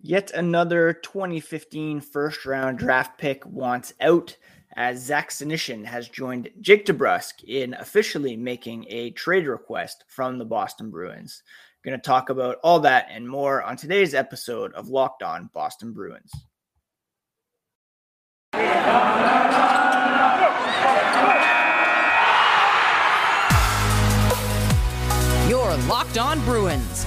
Yet another 2015 first round draft pick wants out as Zach Senyshyn has joined Jake DeBrusk in officially making a trade request from the Boston Bruins. We're Going to talk about all that and more on today's episode of Locked On Boston Bruins. Your Locked On Bruins,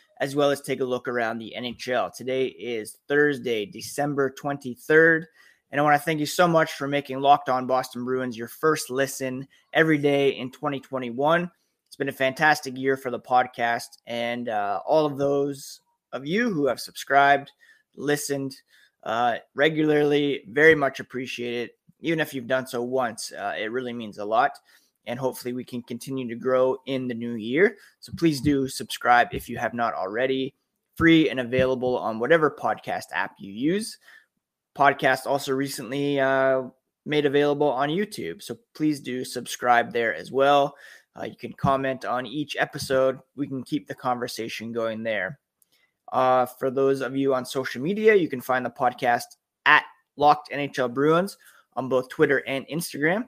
as well as take a look around the NHL. Today is Thursday, December 23rd, and I want to thank you so much for making Locked On Boston Bruins your first listen every day in 2021. It's been a fantastic year for the podcast, and uh, all of those of you who have subscribed, listened, uh, regularly. Very much appreciate it. Even if you've done so once, uh, it really means a lot. And hopefully, we can continue to grow in the new year. So please do subscribe if you have not already. Free and available on whatever podcast app you use. Podcast also recently uh, made available on YouTube. So please do subscribe there as well. Uh, you can comment on each episode. We can keep the conversation going there. Uh, for those of you on social media, you can find the podcast at Locked NHL Bruins on both Twitter and Instagram.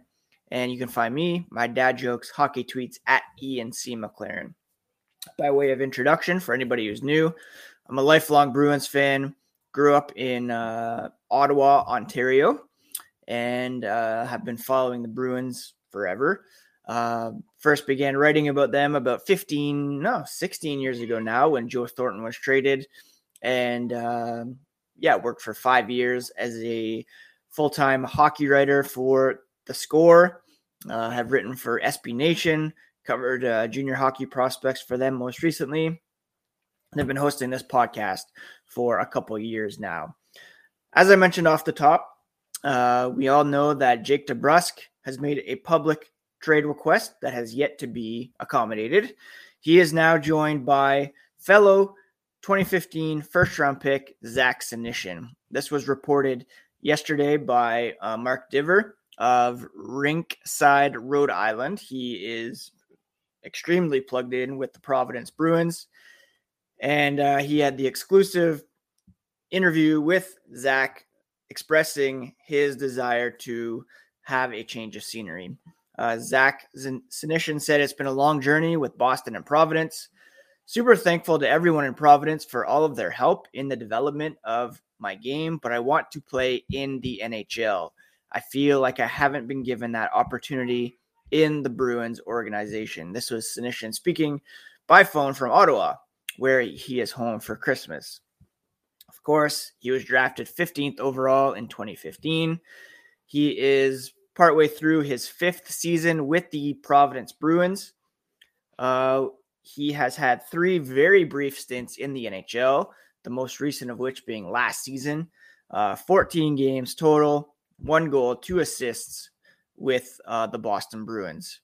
And you can find me, my dad jokes, hockey tweets at ENC McLaren. By way of introduction, for anybody who's new, I'm a lifelong Bruins fan. Grew up in uh, Ottawa, Ontario, and uh, have been following the Bruins forever. Uh, first began writing about them about 15, no, 16 years ago now when Joe Thornton was traded. And uh, yeah, worked for five years as a full time hockey writer for The Score. Uh, have written for SB Nation, covered uh, junior hockey prospects for them most recently. They've been hosting this podcast for a couple years now. As I mentioned off the top, uh, we all know that Jake DeBrusk has made a public trade request that has yet to be accommodated. He is now joined by fellow 2015 first round pick Zach Senyshyn. This was reported yesterday by uh, Mark Divver of Rinkside, Rhode Island. He is extremely plugged in with the Providence Bruins, and uh, he had the exclusive interview with Zach expressing his desire to have a change of scenery. Uh, Zach Senyshyn said it's been a long journey with Boston and Providence. Super thankful to everyone in Providence for all of their help in the development of my game, but I want to play in the NHL. I feel like I haven't been given that opportunity in the Bruins organization. This was Senyshyn speaking by phone from Ottawa, where he is home for Christmas. Of course, he was drafted 15th overall in 2015. He is partway through his fifth season with the Providence Bruins. Uh, he has had three very brief stints in the NHL, the most recent of which being last season. Uh, 14 games total, one goal, two assists with uh, the Boston Bruins.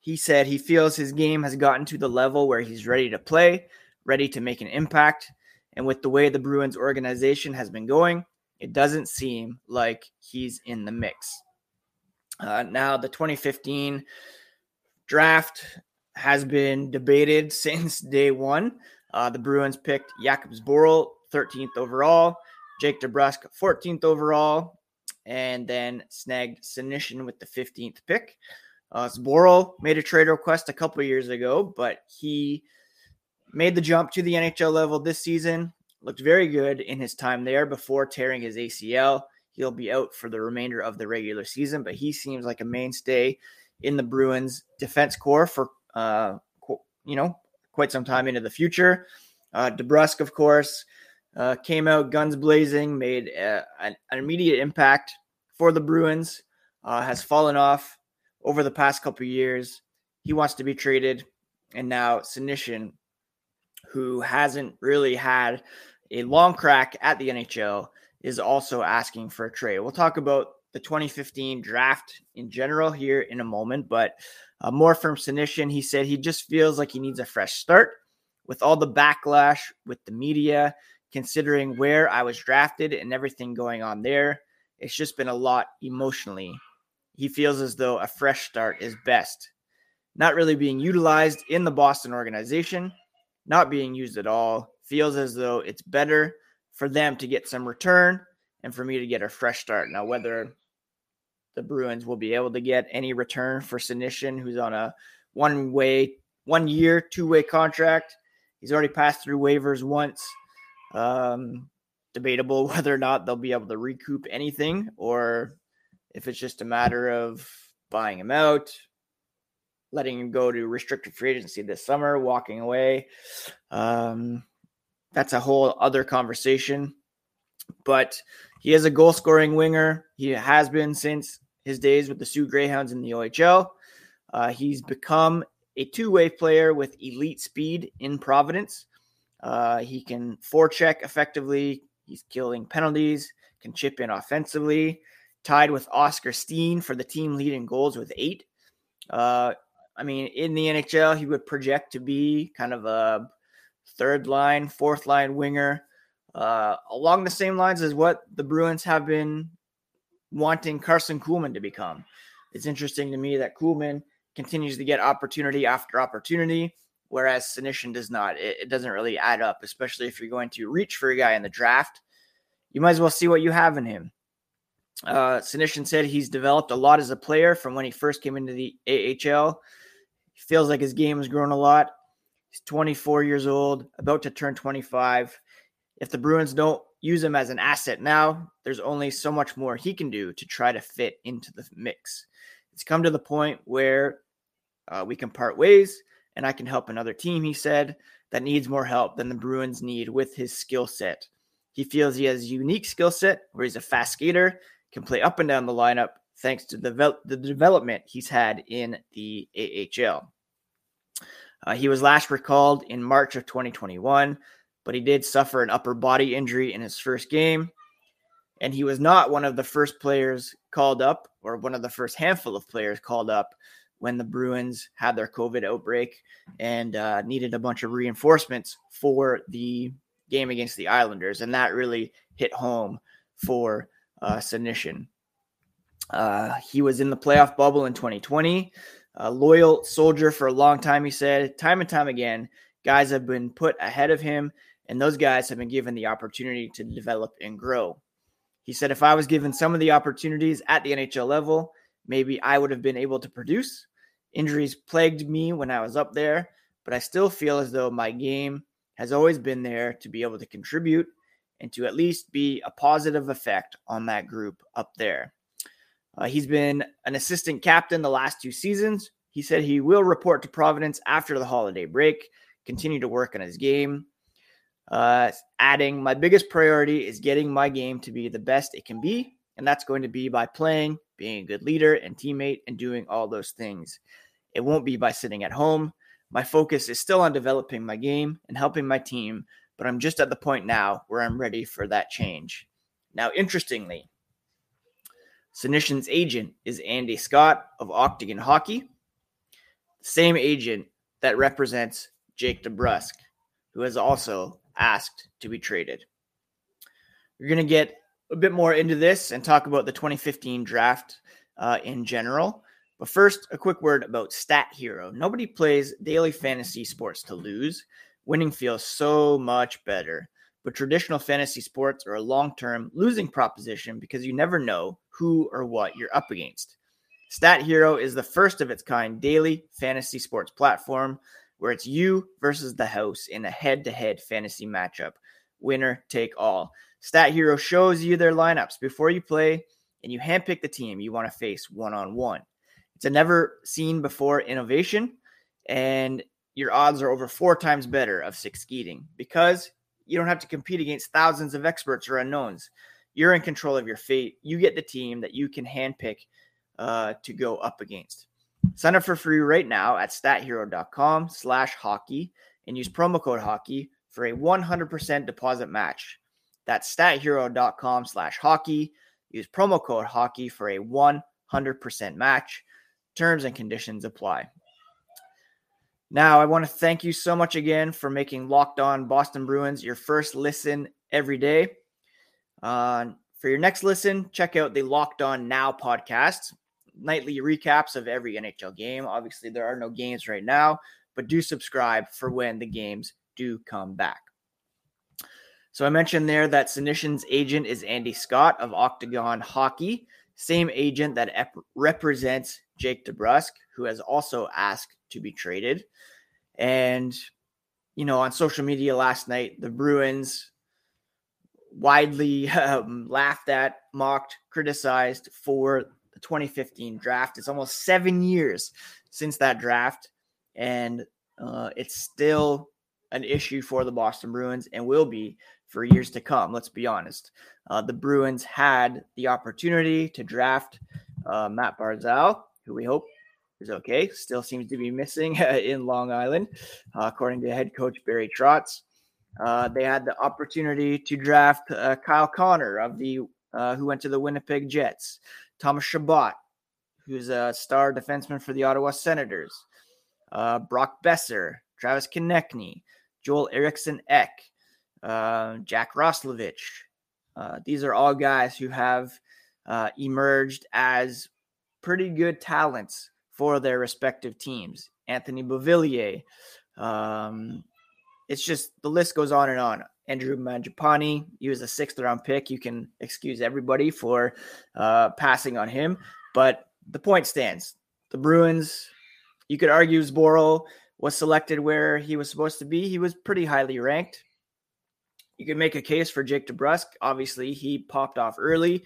He said he feels his game has gotten to the level where he's ready to play, ready to make an impact. And with the way the Bruins organization has been going, it doesn't seem like he's in the mix. Uh, now, the 2015 draft has been debated since day one. Uh, the Bruins picked Jakub Zboril, 13th overall, Jake DeBrusk, 14th overall, and then snagged Senyshyn with the 15th pick. Uh, Zboril made a trade request a couple years ago, but he made the jump to the NHL level this season. Looked very good in his time there before tearing his ACL. He'll be out for the remainder of the regular season, but he seems like a mainstay in the Bruins defense core for uh, you know quite some time into the future. Uh, DeBrusk, of course, uh, came out guns blazing, made a, an, an, immediate impact for the Bruins. Uh, has fallen off over the past couple years. He wants to be traded, and now Senyshyn, who hasn't really had a long crack at the NHL, is also asking for a trade. We'll talk about the 2015 draft in general here in a moment, but uh, more from Senyshyn. He said he just feels like he needs a fresh start with all the backlash with the media, considering where I was drafted and everything going on there. It's just been a lot emotionally. He feels as though a fresh start is best. Not really being utilized in the Boston organization, not being used at all. Feels as though it's better for them to get some return and for me to get a fresh start. Now, whether the Bruins will be able to get any return for Senyshyn, who's on a one way, one year, two way contract. He's already passed through waivers once. Um, debatable whether or not they'll be able to recoup anything or if it's just a matter of buying him out, letting him go to restricted free agency this summer, walking away. Um, that's a whole other conversation. But he is a goal scoring winger. He has been since his days with the Soo Greyhounds in the OHL. Uh, he's become a two way player with elite speed in Providence. Uh, he can forecheck effectively. He's killing penalties, can chip in offensively. Tied with Oscar Steen for the team leading goals with eight. Uh, I mean, in the NHL, he would project to be kind of a third line, fourth line winger, uh, along the same lines as what the Bruins have been wanting Karson Kuhlman to become. It's interesting to me that Kuhlman continues to get opportunity after opportunity, whereas Senyshyn does not. It, it, doesn't really add up, especially if you're going to reach for a guy in the draft. You might as well see what you have in him. Uh, Senyshyn said he's developed a lot as a player from when he first came into the AHL. He feels like his game has grown a lot. He's 24 years old, about to turn 25. If the Bruins don't use him as an asset now, there's only so much more he can do to try to fit into the mix. It's come to the point where uh, we can part ways and I can help another team, he said, that needs more help than the Bruins need with his skill set. He feels he has a unique skill set where he's a fast skater, can play up and down the lineup thanks to the, the development he's had in the AHL. Uh, he was last recalled in March of 2021 but he did suffer an upper body injury in his first game. And he was not one of the first players called up, or one of the first handful of players called up when the Bruins had their COVID outbreak and uh, needed a bunch of reinforcements for the game against the Islanders. And that really hit home for uh. Uh, he was in the playoff bubble in 2020. A loyal soldier for a long time, he said. Time and time again, guys have been put ahead of him and those guys have been given the opportunity to develop and grow. He said, if I was given some of the opportunities at the NHL level, maybe I would have been able to produce. Injuries plagued me when I was up there, but I still feel as though my game has always been there to be able to contribute and to at least be a positive effect on that group up there. Uh, he's been an assistant captain the last two seasons. He said he will report to Providence after the holiday break, continue to work on his game, uh, adding, my biggest priority is getting my game to be the best it can be. And that's going to be by playing, being a good leader and teammate, and doing all those things. It won't be by sitting at home. My focus is still on developing my game and helping my team, but I'm just at the point now where I'm ready for that change. Now, interestingly, Senyshyn's agent is Andy Scott of Octagon Hockey, same agent that represents Jake DeBrusk, who has also asked to be traded. You're going to get a bit more into this and talk about the 2015 draft uh, in general. But first, a quick word about Stat Hero. Nobody plays daily fantasy sports to lose. Winning feels so much better. But traditional fantasy sports are a long term losing proposition because you never know who or what you're up against. Stat Hero is the first of its kind daily fantasy sports platform where it's you versus the house in a head to head fantasy matchup. Winner take all. Stat Hero shows you their lineups before you play, and you handpick the team you want to face one on one. It's a never seen before innovation, and your odds are over four times better of succeeding because you don't have to compete against thousands of experts or unknowns. You're in control of your fate. You get the team that you can handpick uh, to go up against. Sign up for free right now at stathero.com slash hockey and use promo code hockey for a 100% deposit match. That's stathero.com slash hockey. Use promo code hockey for a 100% match. Terms and conditions apply. Now, I want to thank you so much again for making Locked On Boston Bruins your first listen every day. Uh, for your next listen, check out the Locked On Now podcast, nightly recaps of every NHL game. Obviously, there are no games right now, but do subscribe for when the games do come back. So I mentioned there that Senyshyn's agent is Andy Scott of Octagon Hockey, same agent that ep- represents Jake DeBrusk, who has also asked to be traded. And, you know, on social media last night, the Bruins widely um, laughed at, mocked, criticized for the 2015 draft. It's almost seven years since that draft, and uh, it's still an issue for the Boston Bruins and will be for years to come. Let's be honest. Uh, the Bruins had the opportunity to draft uh, Matt Barzal, who we hope is okay. Still seems to be missing in Long Island, uh, according to head coach Barry Trotz. Uh, they had the opportunity to draft uh, Kyle Connor of the uh, who went to the Winnipeg Jets, Thomas Chabot, who's a star defenseman for the Ottawa Senators, Brock Boeser, Travis Konecny, Joel Eriksson Ek, uh, Jack Roslovic. Uh, these are all guys who have emerged as pretty good talents for their respective teams. Anthony Beauvillier, um, it's just the list goes on and on. Andrew Mangiapane, he was a sixth round pick. You can excuse everybody for uh, passing on him, but the point stands. The Bruins, you could argue Zboril was selected where he was supposed to be. He was pretty highly ranked. You could make a case for Jake DeBrusk. Obviously, he popped off early,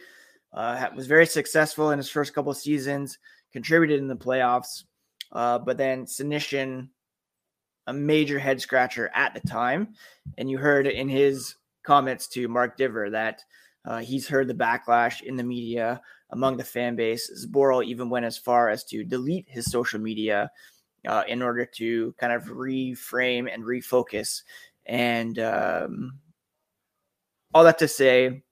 uh, was very successful in his first couple seasons, contributed in the playoffs. Uh, but then Senyshyn a major head scratcher at the time. And you heard in his comments to Mark Divver that uh, he's heard the backlash in the media among the fan base. Zboril even went as far as to delete his social media uh, in order to kind of reframe and refocus. And um, all that to say,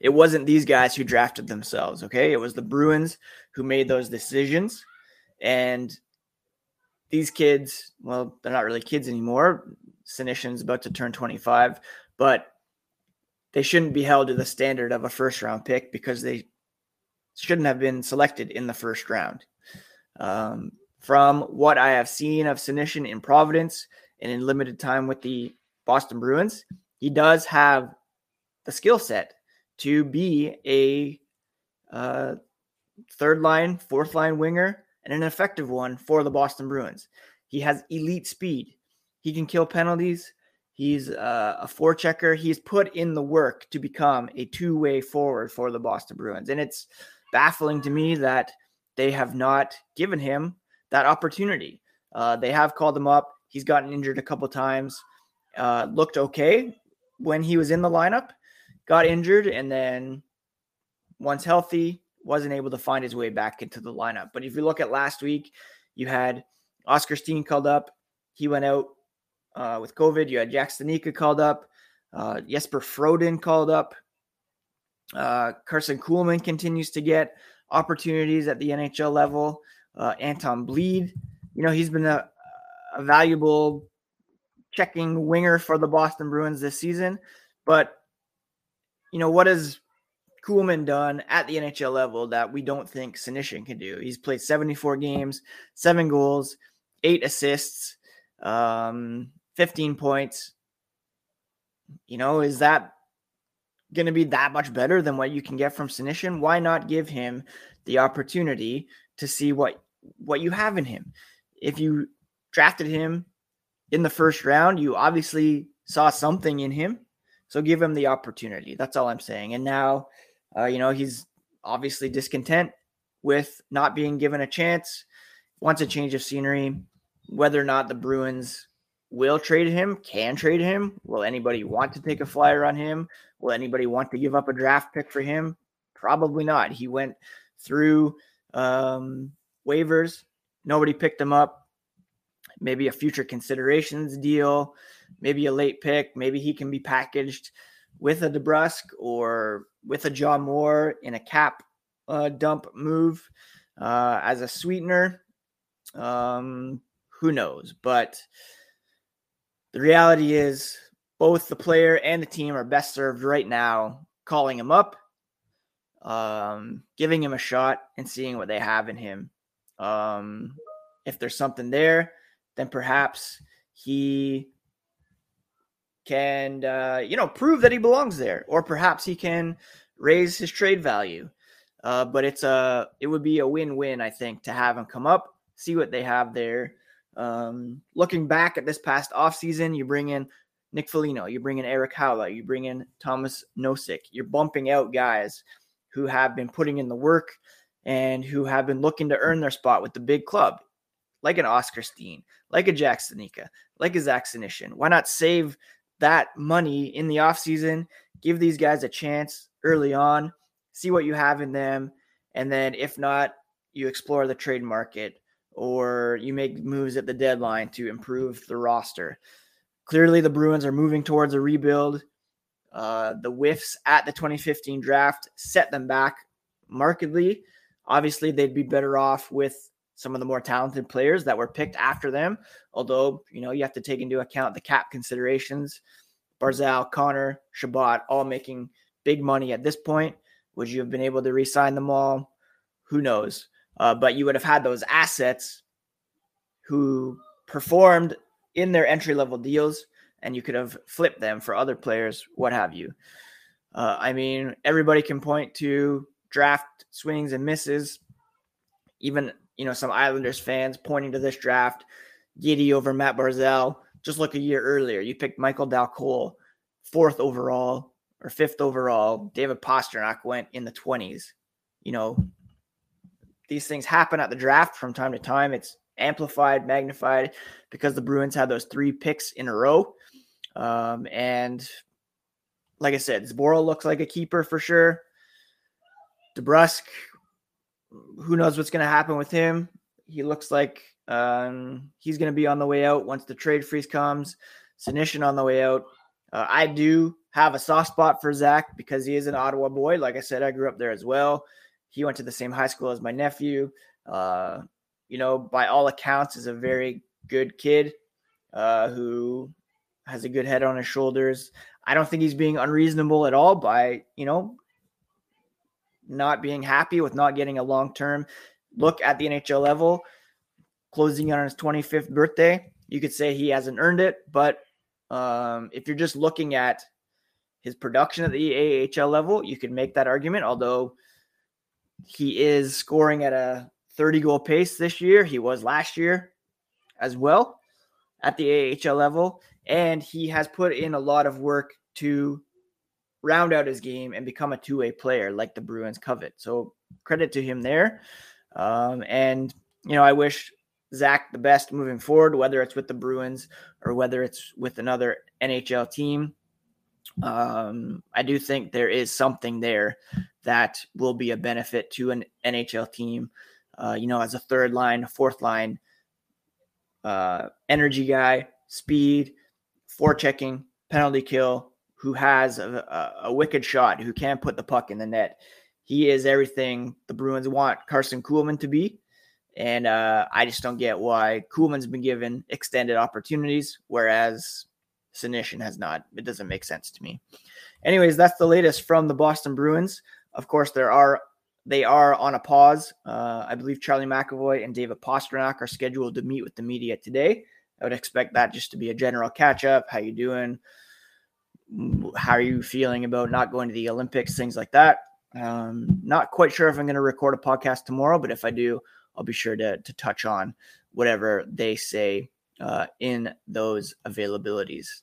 it wasn't these guys who drafted themselves, okay? It was the Bruins who made those decisions. And these kids, well, they're not really kids anymore. Senyshyn's about to turn 25, but they shouldn't be held to the standard of a first round pick because they shouldn't have been selected in the first round. Um, from what I have seen of Senyshyn in Providence and in limited time with the Boston Bruins, he does have the skill set to be a uh, third line, fourth line winger and an effective one for the Boston Bruins. He has elite speed. He can kill penalties. He's uh, a forechecker. He's put in the work to become a two way forward for the Boston Bruins. And it's baffling to me that they have not given him that opportunity. Uh, they have called him up. He's gotten injured a couple times. Uh, looked okay when he was in the lineup, got injured, and then once healthy, wasn't able to find his way back into the lineup. But if you look at last week, you had Oscar Steen called up. He went out uh, with COVID. You had Jack Studnicka called up. Uh, Jesper Froden called up. Uh, Karson Kuhlman continues to get opportunities at the NHL level. Uh, Anton Blidh, you know, he's been a, a valuable checking winger for the Boston Bruins this season. But, you know, what has Kuhlman done at the NHL level that we don't think Senyshyn can do. He's played 74 games, seven goals, eight assists, um, 15 points. You know, is that going to be that much better than what you can get from Senyshyn? Why not give him the opportunity to see what what you have in him? If you drafted him in the first round, you obviously saw something in him. So give him the opportunity. That's all I'm saying. And now uh, you know, he's obviously discontent with not being given a chance, wants a change of scenery. Whether or not the Bruins will trade him, can trade him, will anybody want to take a flyer on him? Will anybody want to give up a draft pick for him? Probably not. He went through um, waivers, nobody picked him up. Maybe a future considerations deal, maybe a late pick, maybe he can be packaged with a DeBrusk or with a John Moore in a cap uh, dump move uh, as a sweetener. Um, who knows? But the reality is, both the player and the team are best served right now calling him up, um, giving him a shot, and seeing what they have in him. Um, if there's something there, then perhaps he can, uh, you know, prove that he belongs there, or perhaps he can raise his trade value. Uh, but it's a, it would be a win-win, I think, to have him come up, see what they have there. Um, looking back at this past offseason, you bring in Nick Foligno, you bring in Erik Haula, you bring in Thomas Nosek. You're bumping out guys who have been putting in the work and who have been looking to earn their spot with the big club, like an Oscar Steen, like a Jack Studnicka, like a Zach Senyshyn. Why not save that money in the offseason, give these guys a chance early on, see what you have in them, and then if not, you explore the trade market or you make moves at the deadline to improve the roster. Clearly, the Bruins are moving towards a rebuild. Uh, the whiffs at the 2015 draft set them back markedly. Obviously, they'd be better off with some of the more talented players that were picked after them. Although, you know, you have to take into account the cap considerations. Barzal, Connor, Chabot, all making big money at this point. Would you have been able to re-sign them all? Who knows? Uh, but you would have had those assets who performed in their entry level deals, and you could have flipped them for other players, what have you. Uh, I mean, everybody can point to draft swings and misses. Even you know, some Islanders fans pointing to this draft, Giddy over Matt Barzal. Just look a year earlier, you picked Michael Dal Colle, fourth overall or fifth overall. David Pastrnak went in the 20s. You know, these things happen at the draft from time to time. It's amplified, magnified because the Bruins had those three picks in a row. Um, and like I said, Zboril looks like a keeper for sure. DeBrusk who knows what's going to happen with him? He looks like um, he's going to be on the way out once the trade freeze comes. Senyshyn on the way out. Uh, I do have a soft spot for Zach because he is an Ottawa boy. Like I said, I grew up there as well. He went to the same high school as my nephew. Uh, you know, by all accounts, is a very good kid uh, who has a good head on his shoulders. I don't think he's being unreasonable at all by, you know, not being happy with not getting a long term look at the NHL level, closing on his 25th birthday. You could say he hasn't earned it, but um, if you're just looking at his production at the AHL level, you could make that argument. Although he is scoring at a 30 goal pace this year, he was last year as well at the AHL level, and he has put in a lot of work to round out his game and become a two way player like the Bruins covet. So credit to him there. Um, and, you know, I wish Zach the best moving forward, whether it's with the Bruins or whether it's with another NHL team. Um, I do think there is something there that will be a benefit to an NHL team. Uh, you know, as a third line, fourth line, uh, energy guy, speed, forechecking, penalty kill, who has a, a, a wicked shot, who can put the puck in the net. He is everything the Bruins want Karson Kuhlman to be. And uh, I just don't get why Kuhlman's been given extended opportunities, whereas Senyshyn has not. It doesn't make sense to me. Anyways, that's the latest from the Boston Bruins. Of course, there are they are on a pause. Uh, I believe Charlie McAvoy and David Pastrnak are scheduled to meet with the media today. I would expect that just to be a general catch up. How you doing? How are you feeling about not going to the Olympics, things like that. Um, not quite sure if I'm going to record a podcast tomorrow, but if I do, I'll be sure to, to touch on whatever they say uh, in those availabilities.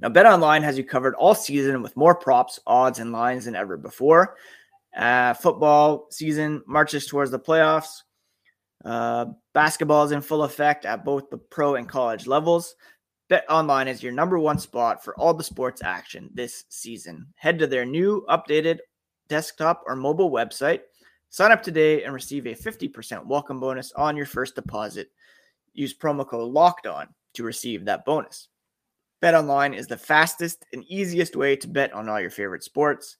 Now, Bet Online has you covered all season with more props, odds, and lines than ever before. Uh, football season marches towards the playoffs. Uh, basketball is in full effect at both the pro and college levels. Bet Online is your number one spot for all the sports action this season. Head to their new updated desktop or mobile website. Sign up today and receive a 50% welcome bonus on your first deposit. Use promo code LOCKED ON to receive that bonus. Bet Online is the fastest and easiest way to bet on all your favorite sports.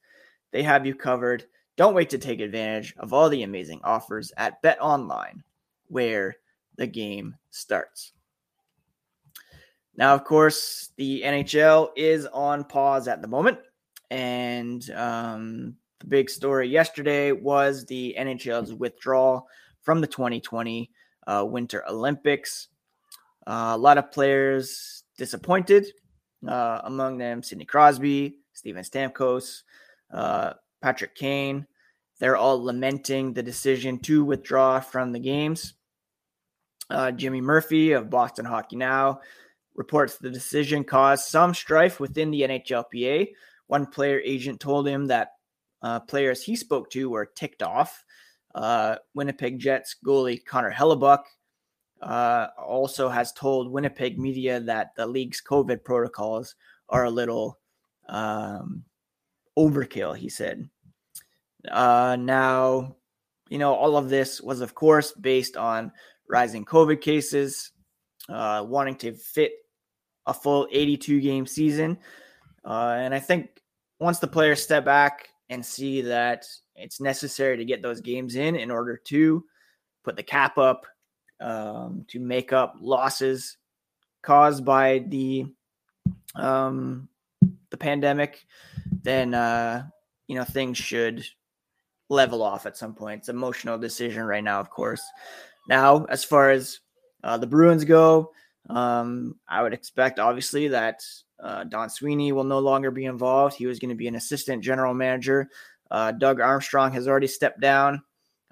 they have you covered. Don't wait to take advantage of all the amazing offers at Bet Online, where the game starts. Now, of course, the NHL is on pause at the moment. And um, the big story yesterday was the NHL's withdrawal from the 2020 uh, Winter Olympics. Uh, a lot of players disappointed, uh, among them Sidney Crosby, Steven Stamkos, uh, Patrick Kane. They're all lamenting the decision to withdraw from the games. Uh, Jimmy Murphy of Boston Hockey Now reports the decision caused some strife within the NHLPA. One player agent told him that uh, players he spoke to were ticked off. Uh, Winnipeg Jets goalie Connor Hellebuyck uh, also has told Winnipeg media that the league's COVID protocols are a little um, overkill, he said. Uh, now, you know, all of this was, of course, based on rising COVID cases, uh, wanting to fit a full 82 game season. Uh, and I think once the players step back and see that it's necessary to get those games in in order to put the cap up, um, to make up losses caused by the um, the pandemic, then uh, you know things should level off at some point. It's an emotional decision right now, of course. Now, as far as uh, the Bruins go, um, I would expect, obviously, that uh, Don Sweeney will no longer be involved. He was going to be an assistant general manager. Uh, Doug Armstrong has already stepped down.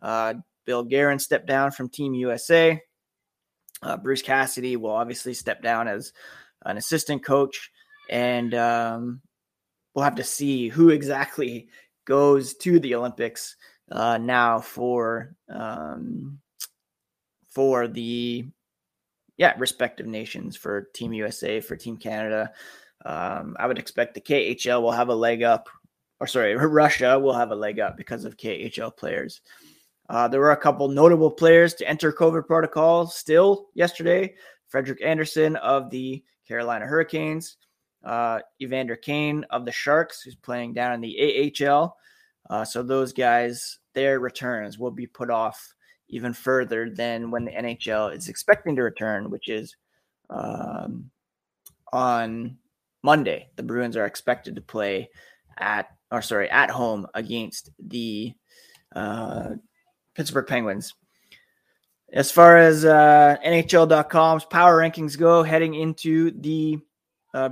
Uh, Bill Guerin stepped down from Team USA. Uh, Bruce Cassidy will obviously step down as an assistant coach. And um, we'll have to see who exactly goes to the Olympics uh, now for um, for the yeah, respective nations for Team USA, for Team Canada. Um, I would expect the KHL will have a leg up, or sorry, Russia will have a leg up because of KHL players. Uh, there were a couple notable players to enter COVID protocol still yesterday. Frederik Andersen of the Carolina Hurricanes, uh, Evander Kane of the Sharks, who's playing down in the AHL. Uh, so those guys, their returns will be put off even further than when the NHL is expecting to return, which is um, on Monday. The Bruins are expected to play at, or sorry, at home against the uh, Pittsburgh Penguins. As far as uh, NHL.com's power rankings go, heading into the uh,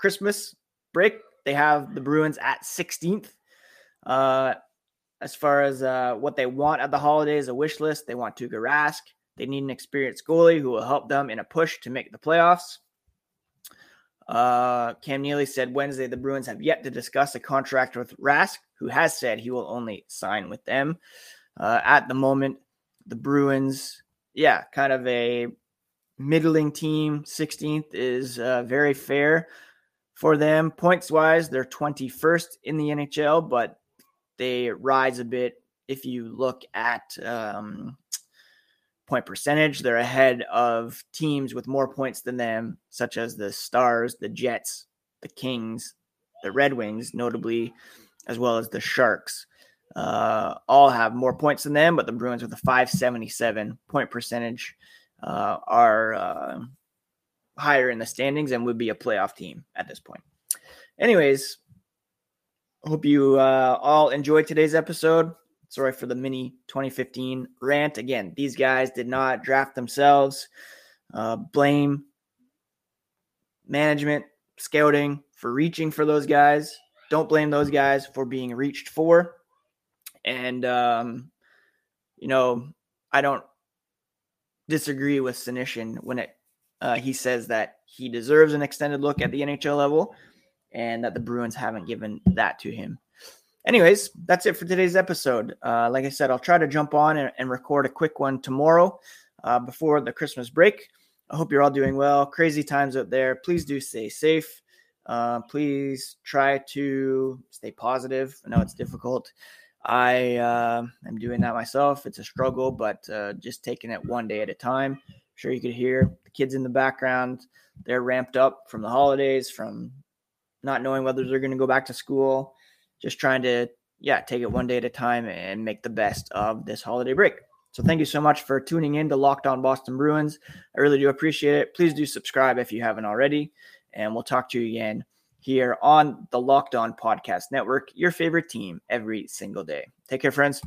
Christmas break, they have the Bruins at 16th. Uh, as far as uh, what they want at the holidays, a wish list. They want Tuukka Rask. They need an experienced goalie who will help them in a push to make the playoffs. Uh, Cam Neely said Wednesday the Bruins have yet to discuss a contract with Rask, who has said he will only sign with them. Uh, at the moment, the Bruins, yeah, kind of a middling team. 16th is uh, very fair for them. Points wise, they're 21st in the NHL, but they rise a bit. If you look at um, point percentage, they're ahead of teams with more points than them, such as the Stars, the Jets, the Kings, the Red Wings, notably, as well as the Sharks. Uh, all have more points than them, but the Bruins with a 577 point percentage uh, are uh, higher in the standings and would be a playoff team at this point. Anyways, Hope you uh, all enjoyed today's episode. Sorry for the mini 2015 rant. Again, these guys did not draft themselves. Uh, blame management, scouting for reaching for those guys. Don't blame those guys for being reached for. And, um, you know, I don't disagree with Senyshyn when it uh, he says that he deserves an extended look at the NHL level and that the Bruins haven't given that to him. Anyways, that's it for today's episode. Uh, like I said, I'll try to jump on and, and record a quick one tomorrow uh, before the Christmas break. I hope you're all doing well. Crazy times out there. Please do stay safe. Uh, please try to stay positive. I know it's difficult. I uh, am doing that myself. It's a struggle, but uh, just taking it one day at a time. I'm sure you could hear the kids in the background. They're ramped up from the holidays, from not knowing whether they're going to go back to school, just trying to yeah, take it one day at a time and make the best of this holiday break. So thank you so much for tuning in to Locked On Boston Bruins. I really do appreciate it. Please do subscribe if you haven't already, and we'll talk to you again here on the Locked On Podcast Network, your favorite team every single day. Take care, friends.